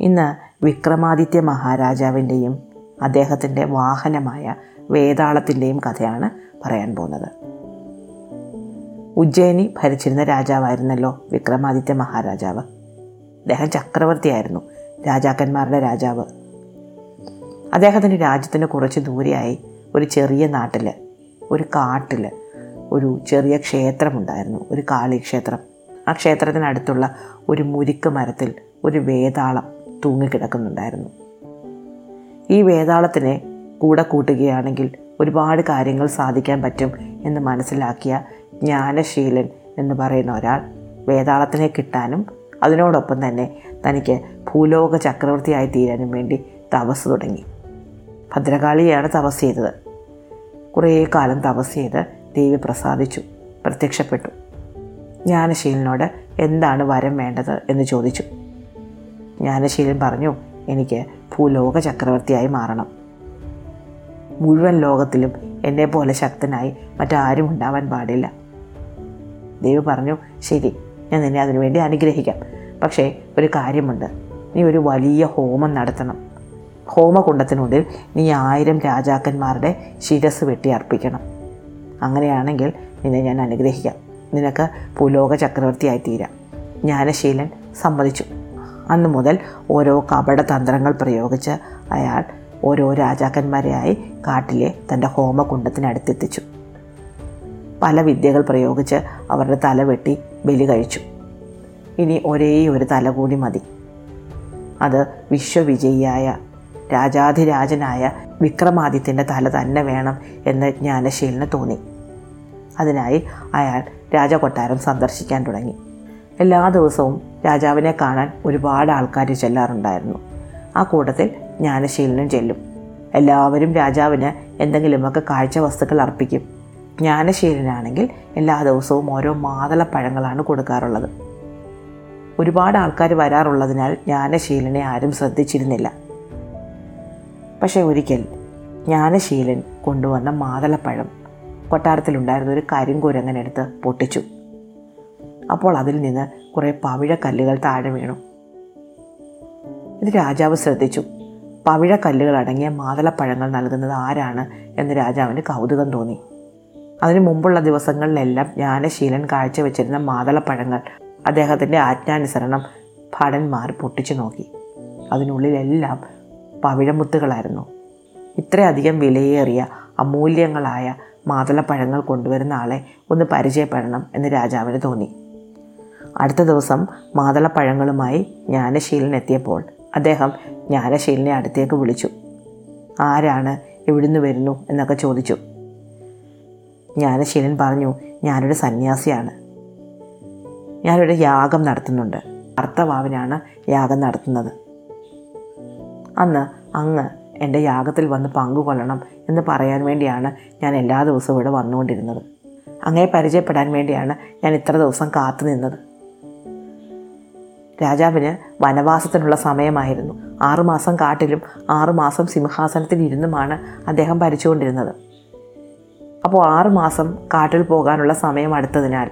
ഇന്ന് വിക്രമാദിത്യ മഹാരാജാവിന്റെയും അദ്ദേഹത്തിന്റെ വാഹനമായ വേതാളത്തിന്റെയും കഥയാണ് പറയാൻ പോകുന്നത്. ഉജ്ജയിനി ഭരിച്ചിരുന്ന രാജാവായിരുന്നല്ലോ വിക്രമാദിത്യ മഹാരാജാവ്. അദ്ദേഹം ചക്രവർത്തിയായിരുന്നു രാജാക്കന്മാരുടെ രാജാവ്. അദ്ദേഹത്തിന്റെ രാജ്യത്തിന് കുറച്ച് ദൂരെയായി ഒരു ചെറിയ നാട്ടിൽ ഒരു കാട്ടിൽ ഒരു ചെറിയ ക്ഷേത്രമുണ്ടായിരുന്നു ഒരു കാളി ക്ഷേത്രം. ആ ക്ഷേത്രത്തിനടുത്തുള്ള ഒരു മുരിക്ക് മരത്തിൽ ഒരു വേതാളം തൂങ്ങിക്കിടക്കുന്നുണ്ടായിരുന്നു. ഈ വേതാളത്തിനെ കൂടെ കൂട്ടുകയാണെങ്കിൽ ഒരുപാട് കാര്യങ്ങൾ സാധിക്കാൻ പറ്റും എന്ന് മനസ്സിലാക്കിയ ജ്ഞാനശീലൻ എന്ന് പറയുന്ന ഒരാൾ വേതാളത്തിനെ കിട്ടാനും അതിനോടൊപ്പം തന്നെ തനിക്ക് ഭൂലോക ചക്രവർത്തിയായി തീരാനും വേണ്ടി തപസ് തുടങ്ങി. ഭദ്രകാളിയാണ് തപസ് ചെയ്തത്. കുറേ കാലം തപസ് ചെയ്ത് ദേവി പ്രസാദിച്ചു പ്രത്യക്ഷപ്പെട്ടു. ജ്ഞാനശീലനോട് എന്താണ് വരം വേണ്ടത് എന്ന് ചോദിച്ചു. ജ്ഞാനശീലൻ പറഞ്ഞു എനിക്ക് ഭൂലോക ചക്രവർത്തിയായി മാറണം. മുഴുവൻ ലോകത്തിലും എന്നെ പോലെ ശക്തനായി മറ്റാരും ഉണ്ടാവാൻ പാടില്ല. ദേവി പറഞ്ഞു ശരി ഞാൻ നിന്നെ അതിനുവേണ്ടി അനുഗ്രഹിക്കാം. പക്ഷേ ഒരു കാര്യമുണ്ട് നീ ഒരു വലിയ ഹോമം നടത്തണം. ഹോമകുണ്ടത്തിനുള്ളിൽ നീ ആയിരം രാജാക്കന്മാരുടെ ശിരസ് വെട്ടി അർപ്പിക്കണം അങ്ങനെയാണെങ്കിൽ നിന്നെ ഞാൻ അനുഗ്രഹിക്കാം. നിനക്ക് ഭൂലോക ചക്രവർത്തിയായി തീരാം ജ്ഞാനശീലൻ സമ്മതിച്ചു. അന്നു മുതൽ ഓരോ കപട തന്ത്രങ്ങൾ പ്രയോഗിച്ച് അയാൾ ഓരോ രാജാക്കന്മാരെയായി കാട്ടിലെ തന്റെ ഹോമകുണ്ടത്തിനടുത്തെത്തിച്ചു. പല വിദ്യകൾ പ്രയോഗിച്ച് അവരുടെ തല വെട്ടി ബലി കഴിച്ചു. ഇനി ഒരേ ഒരു തല കൂടി മതി. അത് വിശ്വവിജയിയായ രാജാധിരാജനായ വിക്രമാദിത്യന്റെ തല തന്നെ വേണം എന്ന് ജ്ഞാനശീലിന് തോന്നി. അതിനായി അയാൾ രാജകൊട്ടാരം സന്ദർശിക്കാൻ തുടങ്ങി. എല്ലാ ദിവസവും രാജാവിനെ കാണാൻ ഒരുപാട് ആൾക്കാർ ചെല്ലാറുണ്ടായിരുന്നു. ആ കൂട്ടത്തിൽ ജ്ഞാനശീലനും ചെല്ലും. എല്ലാവരും രാജാവിന് എന്തെങ്കിലുമൊക്കെ കാഴ്ച വസ്തുക്കൾ അർപ്പിക്കും. ജ്ഞാനശീലനാണെങ്കിൽ എല്ലാ ദിവസവും ഓരോ മാതളപ്പഴങ്ങളാണ് കൊടുക്കാറുള്ളത്. ഒരുപാട് ആൾക്കാർ വരാറുള്ളതിനാൽ ജ്ഞാനശീലനെ ആരും ശ്രദ്ധിച്ചിരുന്നില്ല. പക്ഷേ ഒരിക്കൽ ജ്ഞാനശീലൻ കൊണ്ടുവന്ന മാതളപ്പഴം കൊട്ടാരത്തിലുണ്ടായിരുന്ന ഒരു കരിങ്കുരങ്ങനെടുത്ത് പൊട്ടിച്ചു. അപ്പോൾ അതിൽ നിന്ന് കുറേ പവിഴക്കല്ലുകൾ താഴെ വീണു. ഇത് രാജാവ് ശ്രദ്ധിച്ചു. പവിഴക്കല്ലുകൾ അടങ്ങിയ മാതളപ്പഴങ്ങൾ നൽകുന്നത് ആരാണ് എന്ന് രാജാവിന് കൗതുകം തോന്നി. അതിനു മുമ്പുള്ള ദിവസങ്ങളിലെല്ലാം ജ്ഞാനശീലൻ കാഴ്ചവെച്ചിരുന്ന മാതളപ്പഴങ്ങൾ അദ്ദേഹത്തിന്റെ ആജ്ഞാനുസരണം ഭടന്മാർ പൊട്ടിച്ചു നോക്കി. അതിനുള്ളിലെല്ലാം പവിഴമുത്തുകളായിരുന്നു. ഇത്രയധികം വിലയേറിയ അമൂല്യങ്ങളായ മാതളപ്പഴങ്ങൾ കൊണ്ടുവരുന്ന ആളെ ഒന്ന് പരിചയപ്പെടണം എന്ന് രാജാവിന് തോന്നി. അടുത്ത ദിവസം മാതളപ്പഴങ്ങളുമായി ജ്ഞാനശീലൻ എത്തിയപ്പോൾ അദ്ദേഹം ജ്ഞാനശീലനെ അടുത്തേക്ക് വിളിച്ചു. ആരാണ്? എവിടുന്ന് വരുന്നു? എന്നൊക്കെ ചോദിച്ചു. ജ്ഞാനശീലൻ പറഞ്ഞു ഞാനൊരു സന്യാസിയാണ്. ഞാനൊരു യാഗം നടത്തുന്നുണ്ട്. അർത്ഥവാവിനാണ് യാഗം നടത്തുന്നത്. അന്ന് അങ്ങ് എന്റെ യാഗത്തിൽ വന്ന് പങ്കുകൊള്ളണം എന്ന് പറയാൻ വേണ്ടിയാണ് ഞാൻ എല്ലാ ദിവസവും ഇവിടെ വന്നുകൊണ്ടിരുന്നത്. അങ്ങയെ പരിചയപ്പെടാൻ വേണ്ടിയാണ് ഞാൻ ഇത്ര ദിവസം കാത്തു നിന്നത്. രാജാവിന് വനവാസത്തിനുള്ള സമയമായിരുന്നു. ആറുമാസം കാട്ടിലും ആറുമാസം സിംഹാസനത്തിൽ ഇരുന്നുമാണ് അദ്ദേഹം ഭരിച്ചുകൊണ്ടിരുന്നത്. അപ്പോൾ ആറുമാസം കാട്ടിൽ പോകാനുള്ള സമയം അടുത്തതിനാൽ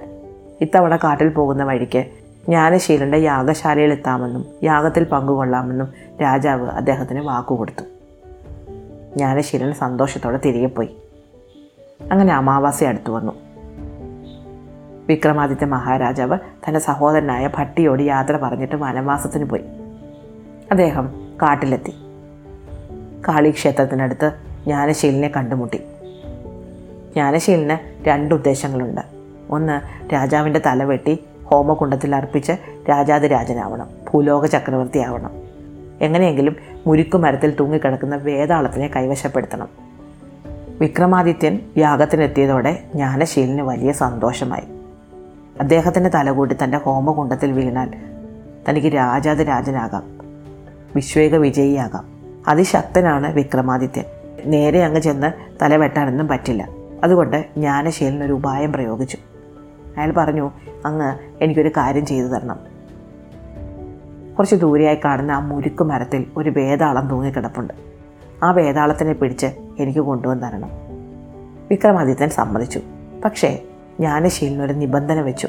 ഇത്തവണ കാട്ടിൽ പോകുന്ന വഴിക്ക് ജ്ഞാനശീലന്റെ യാഗശാലയിൽ എത്താമെന്നും യാഗത്തിൽ പങ്കുകൊള്ളാമെന്നും രാജാവ് അദ്ദേഹത്തിന് വാക്കുകൊടുത്തു. ജ്ഞാനശീലൻ സന്തോഷത്തോടെ തിരികെ പോയി അങ്ങനെ അമാവാസി അടുത്തു വന്നു. വിക്രമാദിത്യ മഹാരാജാവ് തന്റെ സഹോദരനായ ഭട്ടിയോട് യാത്ര പറഞ്ഞിട്ട് വനവാസത്തിന് പോയി. അദ്ദേഹം കാട്ടിലെത്തി. കാളിക്ഷേത്രത്തിനടുത്ത് ജ്ഞാനശീലിനെ കണ്ടുമുട്ടി. ജ്ഞാനശീലിന് രണ്ട് ഉദ്ദേശങ്ങളുണ്ട്. ഒന്ന് രാജാവിന്റെ തല വെട്ടി ഹോമകുണ്ടത്തിൽ അർപ്പിച്ച് രാജാതിരാജനാവണം ഭൂലോക ചക്രവർത്തിയാവണം. എങ്ങനെയെങ്കിലും മുരിക്കുമരത്തിൽ തൂങ്ങിക്കിടക്കുന്ന വേതാളത്തിനെ കൈവശപ്പെടുത്തണം. വിക്രമാദിത്യൻ യാഗത്തിനെത്തിയതോടെ ജ്ഞാനശീലിന് വലിയ സന്തോഷമായി. അദ്ദേഹത്തിന്റെ തലകൂട്ടി തന്റെ ഹോമകുണ്ടത്തിൽ വീണാൽ തനിക്ക് രാജാതിരാജനാകാം വിശ്വേക വിജയിയാകാം. അതിശക്തനാണ് വിക്രമാദിത്യൻ. നേരെ അങ്ങ് ചെന്ന് തല വെട്ടാനൊന്നും പറ്റില്ല. അതുകൊണ്ട് ജ്ഞാനശീലൻ ഒരു ഉപായം പ്രയോഗിച്ചു. അയാൾ പറഞ്ഞു അങ്ങ് എനിക്കൊരു കാര്യം ചെയ്തു തരണം. കുറച്ച് ദൂരെയായി കാണുന്ന ആ മുരുക്ക് മരത്തിൽ ഒരു വേതാളം തൂങ്ങിക്കിടപ്പുണ്ട് ആ വേതാളത്തിനെ പിടിച്ച് എനിക്ക് കൊണ്ടുവന്ന് തരണം വിക്രമാദിത്യൻ സമ്മതിച്ചു. പക്ഷേ ജ്ഞാനശീലിനൊരു നിബന്ധന വെച്ചു.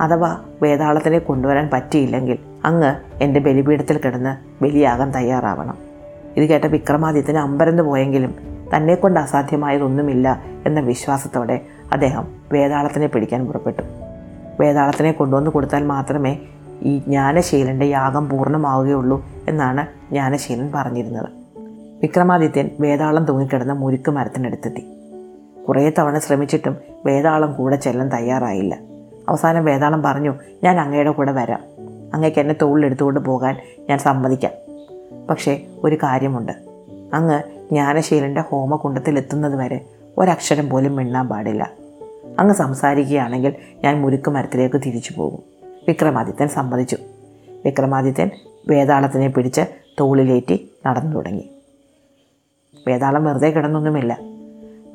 അഥവാ വേതാളത്തിനെ കൊണ്ടുവരാൻ പറ്റിയില്ലെങ്കിൽ അങ്ങ് എന്റെ ബലിപീഠത്തിൽ കിടന്ന് ബലിയാകാൻ തയ്യാറാവണം. ഇത് കേട്ട വിക്രമാദിത്യൻ അമ്പരന്ന് പോയെങ്കിലും തന്നെക്കൊണ്ട് അസാധ്യമായതൊന്നുമില്ല എന്ന വിശ്വാസത്തോടെ അദ്ദേഹം വേതാളത്തിനെ പിടിക്കാൻ പുറപ്പെട്ടു. വേതാളത്തിനെ കൊണ്ടുവന്ന് കൊടുത്താൽ മാത്രമേ ഈ ജ്ഞാനശീലന്റെ യാഗം പൂർണമാവുകയുള്ളൂ എന്നാണ് ജ്ഞാനശീലൻ പറഞ്ഞിരുന്നത്. വിക്രമാദിത്യൻ വേതാളം തൂങ്ങിക്കിടന്ന മുരുക്ക് മരത്തിനടുത്തെത്തി. കുറേ തവണ ശ്രമിച്ചിട്ടും വേതാളം കൂടെ ചെല്ലാൻ തയ്യാറായില്ല. അവസാനം വേതാളം പറഞ്ഞു ഞാൻ അങ്ങയുടെ കൂടെ വരാം. അങ്ങയ്ക്ക് എന്നെ തോളിലെടുത്തുകൊണ്ട് പോകാൻ ഞാൻ സമ്മതിക്കാം. പക്ഷേ ഒരു കാര്യമുണ്ട്. അങ്ങ് ജ്ഞാനശീലന്റെ ഹോമകുണ്ടത്തിലെത്തുന്നത് വരെ ഒരക്ഷരം പോലും മിണ്ണാൻ പാടില്ല. അങ്ങ് സംസാരിക്കുകയാണെങ്കിൽ ഞാൻ മുരുക്ക് മരത്തിലേക്ക് തിരിച്ചു പോകും. വിക്രമാദിത്യൻ സമ്മതിച്ചു. വിക്രമാദിത്യൻ വേതാളത്തിനെ പിടിച്ച് തോളിലേറ്റി നടന്നു തുടങ്ങി. വേതാളം വെറുതെ കിടന്നൊന്നുമില്ല.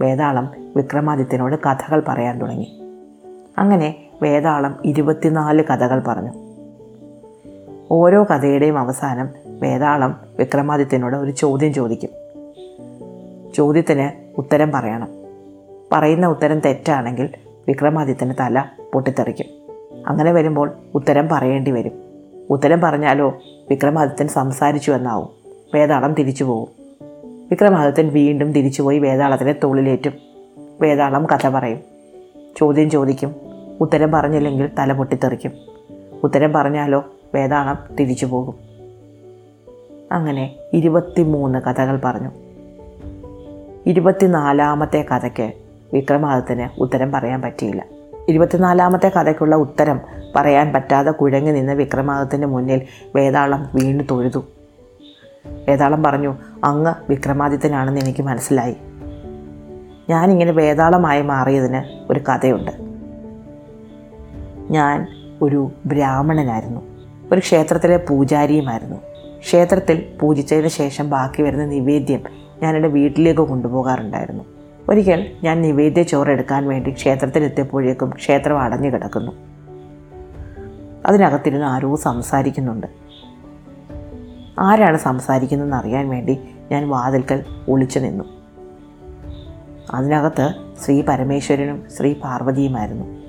വേതാളം വിക്രമാദിത്യനോട് കഥകൾ പറയാൻ തുടങ്ങി. അങ്ങനെ വേതാളം ഇരുപത്തിനാല് കഥകൾ പറഞ്ഞു. ഓരോ കഥയുടെയും അവസാനം വേതാളം വിക്രമാദിത്യനോട് ഒരു ചോദ്യം ചോദിക്കും. ചോദ്യത്തിന് ഉത്തരം പറയണം. പറയുന്ന ഉത്തരം തെറ്റാണെങ്കിൽ വിക്രമാദിത്യന് തല പൊട്ടിത്തെറിക്കും. അങ്ങനെ വരുമ്പോൾ ഉത്തരം പറയേണ്ടി വരും. ഉത്തരം പറഞ്ഞാലോ വിക്രമാദിത്യൻ സംസാരിച്ചു എന്നാവും. വേതാളം തിരിച്ചു പോകും വിക്രമാദിത്യൻ വീണ്ടും തിരിച്ചുപോയി വേതാളത്തിനെ തോളിലേറ്റും. വേതാളം കഥ പറയും. ചോദ്യം ചോദിക്കും. ഉത്തരം പറഞ്ഞില്ലെങ്കിൽ തല പൊട്ടിത്തെറിക്കും. ഉത്തരം പറഞ്ഞാലോ വേതാളം തിരിച്ചു പോകും. അങ്ങനെ ഇരുപത്തിമൂന്ന് കഥകൾ പറഞ്ഞു. ഇരുപത്തിനാലാമത്തെ കഥയ്ക്ക് വിക്രമാദിത്യന് ഉത്തരം പറയാൻ പറ്റിയില്ല. ഇരുപത്തിനാലാമത്തെ കഥയ്ക്കുള്ള ഉത്തരം പറയാൻ പറ്റാതെ കുഴങ്ങി നിന്ന് വിക്രമാദിത്യന്റെ മുന്നിൽ വേതാളം വീണ് തൊഴുതു. വേതാളം പറഞ്ഞു അങ്ങ് വിക്രമാദിത്യനാണെന്ന് എനിക്ക് മനസ്സിലായി. ഞാനിങ്ങനെ വേതാളമായി മാറിയതിന് ഒരു കഥയുണ്ട്. ഞാൻ ഒരു ബ്രാഹ്മണനായിരുന്നു. ഒരു ക്ഷേത്രത്തിലെ പൂജാരിയുമായിരുന്നു. ക്ഷേത്രത്തിൽ പൂജിച്ചതിന് ശേഷം ബാക്കി വരുന്ന നിവേദ്യം ഞാനെന്റെ വീട്ടിലേക്ക് കൊണ്ടുപോകാറുണ്ടായിരുന്നു. ഒരിക്കൽ ഞാൻ നിവേദ്യ ചോറ് എടുക്കാൻ വേണ്ടി ക്ഷേത്രത്തിലെത്തിയപ്പോഴേക്കും ക്ഷേത്രം അടഞ്ഞു കിടക്കുന്നു. അതിനകത്തിരുന്ന് ആരോ സംസാരിക്കുന്നുണ്ട്. ആരാണ് സംസാരിക്കുന്നതെന്ന് അറിയാൻ വേണ്ടി ഞാൻ വാതിൽക്കൽ ഒളിച്ചു നിന്നു. അതിനകത്ത് ശ്രീ പരമേശ്വരനും ശ്രീ പാർവതിയുമായിരുന്നു.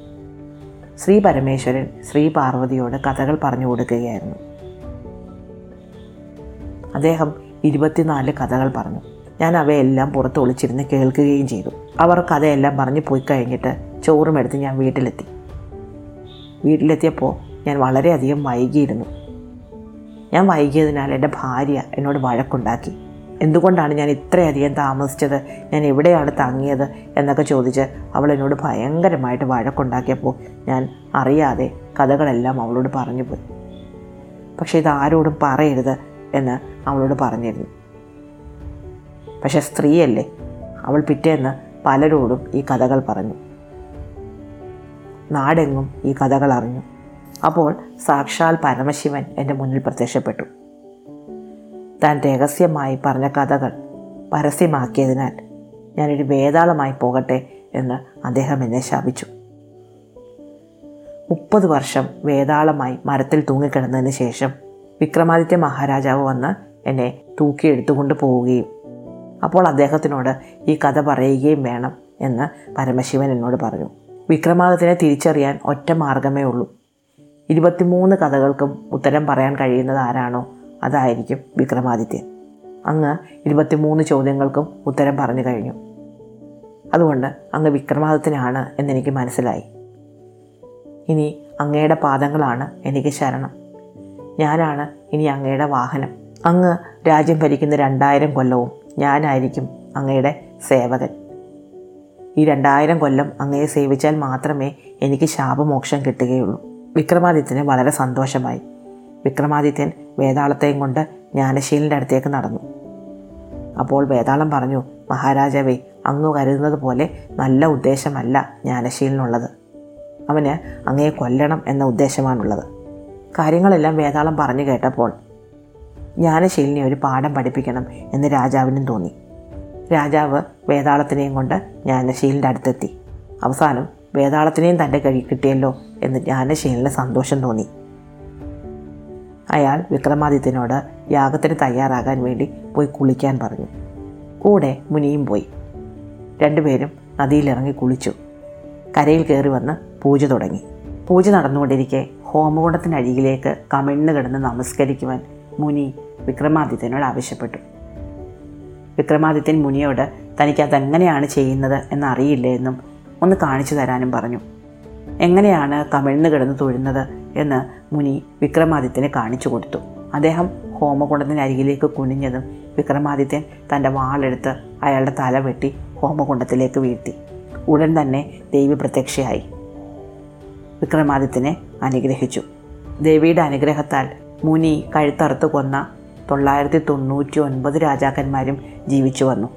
ശ്രീ പരമേശ്വരൻ ശ്രീ പാർവതിയോട് കഥകൾ പറഞ്ഞു കൊടുക്കുകയായിരുന്നു. അദ്ദേഹം ഇരുപത്തിനാല് കഥകൾ പറഞ്ഞു. ഞാൻ അവയെല്ലാം പുറത്ത് ഒളിച്ചിരുന്ന് കേൾക്കുകയും ചെയ്തു. അവർ കഥയെല്ലാം പറഞ്ഞു പോയി കഴിഞ്ഞിട്ട് ചോറും എടുത്ത് ഞാൻ വീട്ടിലെത്തി. വീട്ടിലെത്തിയപ്പോൾ ഞാൻ വളരെയധികം വൈകിയിരുന്നു. ഞാൻ വൈകിയതിനാൽ എന്റെ ഭാര്യ എന്നോട് വഴക്കുണ്ടാക്കി. എന്തുകൊണ്ടാണ് ഞാൻ ഇത്രയധികം താമസിച്ചത്? ഞാൻ എവിടെയാണ് തങ്ങിയത്? എന്നൊക്കെ ചോദിച്ച് അവൾ എന്നോട് ഭയങ്കരമായിട്ട് വഴക്കുണ്ടാക്കിയപ്പോൾ ഞാൻ അറിയാതെ കഥകളെല്ലാം അവളോട് പറഞ്ഞു പോയി. പക്ഷേ ഇത് ആരോടും പറയരുത് എന്ന് അവളോട് പറഞ്ഞിരുന്നു. പക്ഷെ സ്ത്രീയല്ലേ. അവൾ പിറ്റേന്ന് പലരോടും ഈ കഥകൾ പറഞ്ഞു. നാടെങ്ങും ഈ കഥകൾ അറിഞ്ഞു. അപ്പോൾ സാക്ഷാൽ പരമശിവൻ എന്റെ മുന്നിൽ പ്രത്യക്ഷപ്പെട്ടു. താൻ രഹസ്യമായി പറഞ്ഞ കഥകൾ പരസ്യമാക്കിയതിനാൽ ഞാനൊരു വേതാളമായി പോകട്ടെ എന്ന് അദ്ദേഹം എന്നെ ശാപിച്ചു. മുപ്പത് വർഷം വേതാളമായി മരത്തിൽ തൂങ്ങിക്കിടന്നതിന് ശേഷം വിക്രമാദിത്യ മഹാരാജാവ് വന്ന് എന്നെ തൂക്കിയെടുത്തുകൊണ്ട് പോവുകയും അപ്പോൾ അദ്ദേഹത്തിനോട് ഈ കഥ പറയുകയും വേണം എന്ന് പരമശിവൻ എന്നോട് പറഞ്ഞു. വിക്രമാദിത്യനെ തിരിച്ചറിയാൻ ഒറ്റ മാർഗമേ ഉള്ളൂ. ഇരുപത്തിമൂന്ന് കഥകൾക്കും ഉത്തരം പറയാൻ കഴിയുന്നത് ആരാണോ അതായിരിക്കും വിക്രമാദിത്യൻ. അങ്ങ് ഇരുപത്തിമൂന്ന് ചോദ്യങ്ങൾക്കും ഉത്തരം പറഞ്ഞു കഴിഞ്ഞു. അതുകൊണ്ട് അങ്ങ് വിക്രമാദിത്യനാണ് എന്നെനിക്ക് മനസ്സിലായി. ഇനി അങ്ങയുടെ പാദങ്ങളാണ് എനിക്ക് ശരണം. ഞാനാണ് ഇനി അങ്ങയുടെ വാഹനം. അങ്ങ് രാജ്യം ഭരിക്കുന്ന രണ്ടായിരം കൊല്ലവും ഞാനായിരിക്കും അങ്ങയുടെ സേവകൻ. ഈ രണ്ടായിരം കൊല്ലം അങ്ങയെ സേവിച്ചാൽ മാത്രമേ എനിക്ക് ശാപമോക്ഷം കിട്ടുകയുള്ളൂ. വിക്രമാദിത്യന് വളരെ സന്തോഷമായി. വിക്രമാദിത്യൻ വേതാളത്തെയും കൊണ്ട് ജ്ഞാനശീലിന്റെ അടുത്തേക്ക് നടന്നു. അപ്പോൾ വേതാളം പറഞ്ഞു മഹാരാജാവേ അങ്ങ് കരുതുന്നത് പോലെ നല്ല ഉദ്ദേശമല്ല ജ്ഞാനശീലിനുള്ളത്. അവന് അങ്ങയെ കൊല്ലണം എന്ന ഉദ്ദേശമാണുള്ളത്. കാര്യങ്ങളെല്ലാം വേതാളം പറഞ്ഞു കേട്ടപ്പോൾ ജ്ഞാനശീലിനെ ഒരു പാഠം പഠിപ്പിക്കണം എന്ന് രാജാവിനും തോന്നി. രാജാവ് വേതാളത്തിനെയും കൊണ്ട് ജ്ഞാനശീലിന്റെ അടുത്തെത്തി. അവസാനം വേതാളത്തിനെയും തന്റെ കഴി കിട്ടിയല്ലോ എന്ന് ജ്ഞാനശീലിന് സന്തോഷം തോന്നി. അയാൾ വിക്രമാദിത്യനോട് യാഗത്തിന് തയ്യാറാകാൻ വേണ്ടി പോയി കുളിക്കാൻ പറഞ്ഞു. കൂടെ മുനിയും പോയി. രണ്ടുപേരും നദിയിലിറങ്ങി കുളിച്ചു. കരയിൽ കയറി വന്ന് പൂജ തുടങ്ങി. പൂജ നടന്നുകൊണ്ടിരിക്കെ ഹോമകുണ്ടത്തിനരികിലേക്ക് കമിഴ്ന്ന് കിടന്ന് നമസ്കരിക്കുവാൻ മുനി വിക്രമാദിത്യനോട് ആവശ്യപ്പെട്ടു. വിക്രമാദിത്യൻ മുനിയോട് തനിക്ക് അതെങ്ങനെയാണ് ചെയ്യുന്നത് എന്നറിയില്ല എന്നും ഒന്ന് കാണിച്ചു തരാനും പറഞ്ഞു. എങ്ങനെയാണ് കമിഴ്ന്ന് കിടന്ന് തൊഴുന്നത് എന്ന് മുനി വിക്രമാദിത്യനെ കാണിച്ചു കൊടുത്തു. അദ്ദേഹം ഹോമകുണ്ടത്തിനരികിലേക്ക് കുനിഞ്ഞതും വിക്രമാദിത്യൻ തന്റെ വാളെടുത്ത് അയാളുടെ തല വെട്ടി ഹോമകുണ്ടത്തിലേക്ക് വീഴ്ത്തി. ഉടൻ തന്നെ ദേവി പ്രത്യക്ഷയായി. വിക്രമാദിത്യനെ അനുഗ്രഹിച്ചു. ദേവിയുടെ അനുഗ്രഹത്താൽ മുനി കഴുത്തറുത്ത് കൊന്ന തൊള്ളായിരത്തി തൊണ്ണൂറ്റി ഒൻപത് രാജാക്കന്മാരും ജീവിച്ചു വന്നു.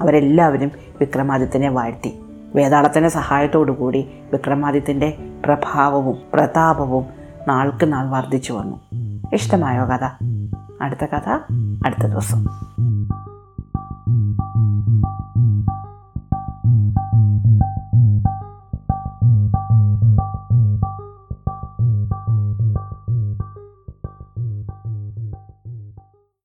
അവരെല്ലാവരും വിക്രമാദിത്യനെ വാഴ്ത്തി. വേതാളത്തിന്റെ സഹായത്തോടുകൂടി വിക്രമാദിത്യന്റെ പ്രഭാവവും പ്രതാപവും നാൾക്ക് നാൾ വർദ്ധിച്ചു വന്നു. ഇഷ്ടമായോ കഥ? അടുത്ത കഥ അടുത്ത ദിവസം.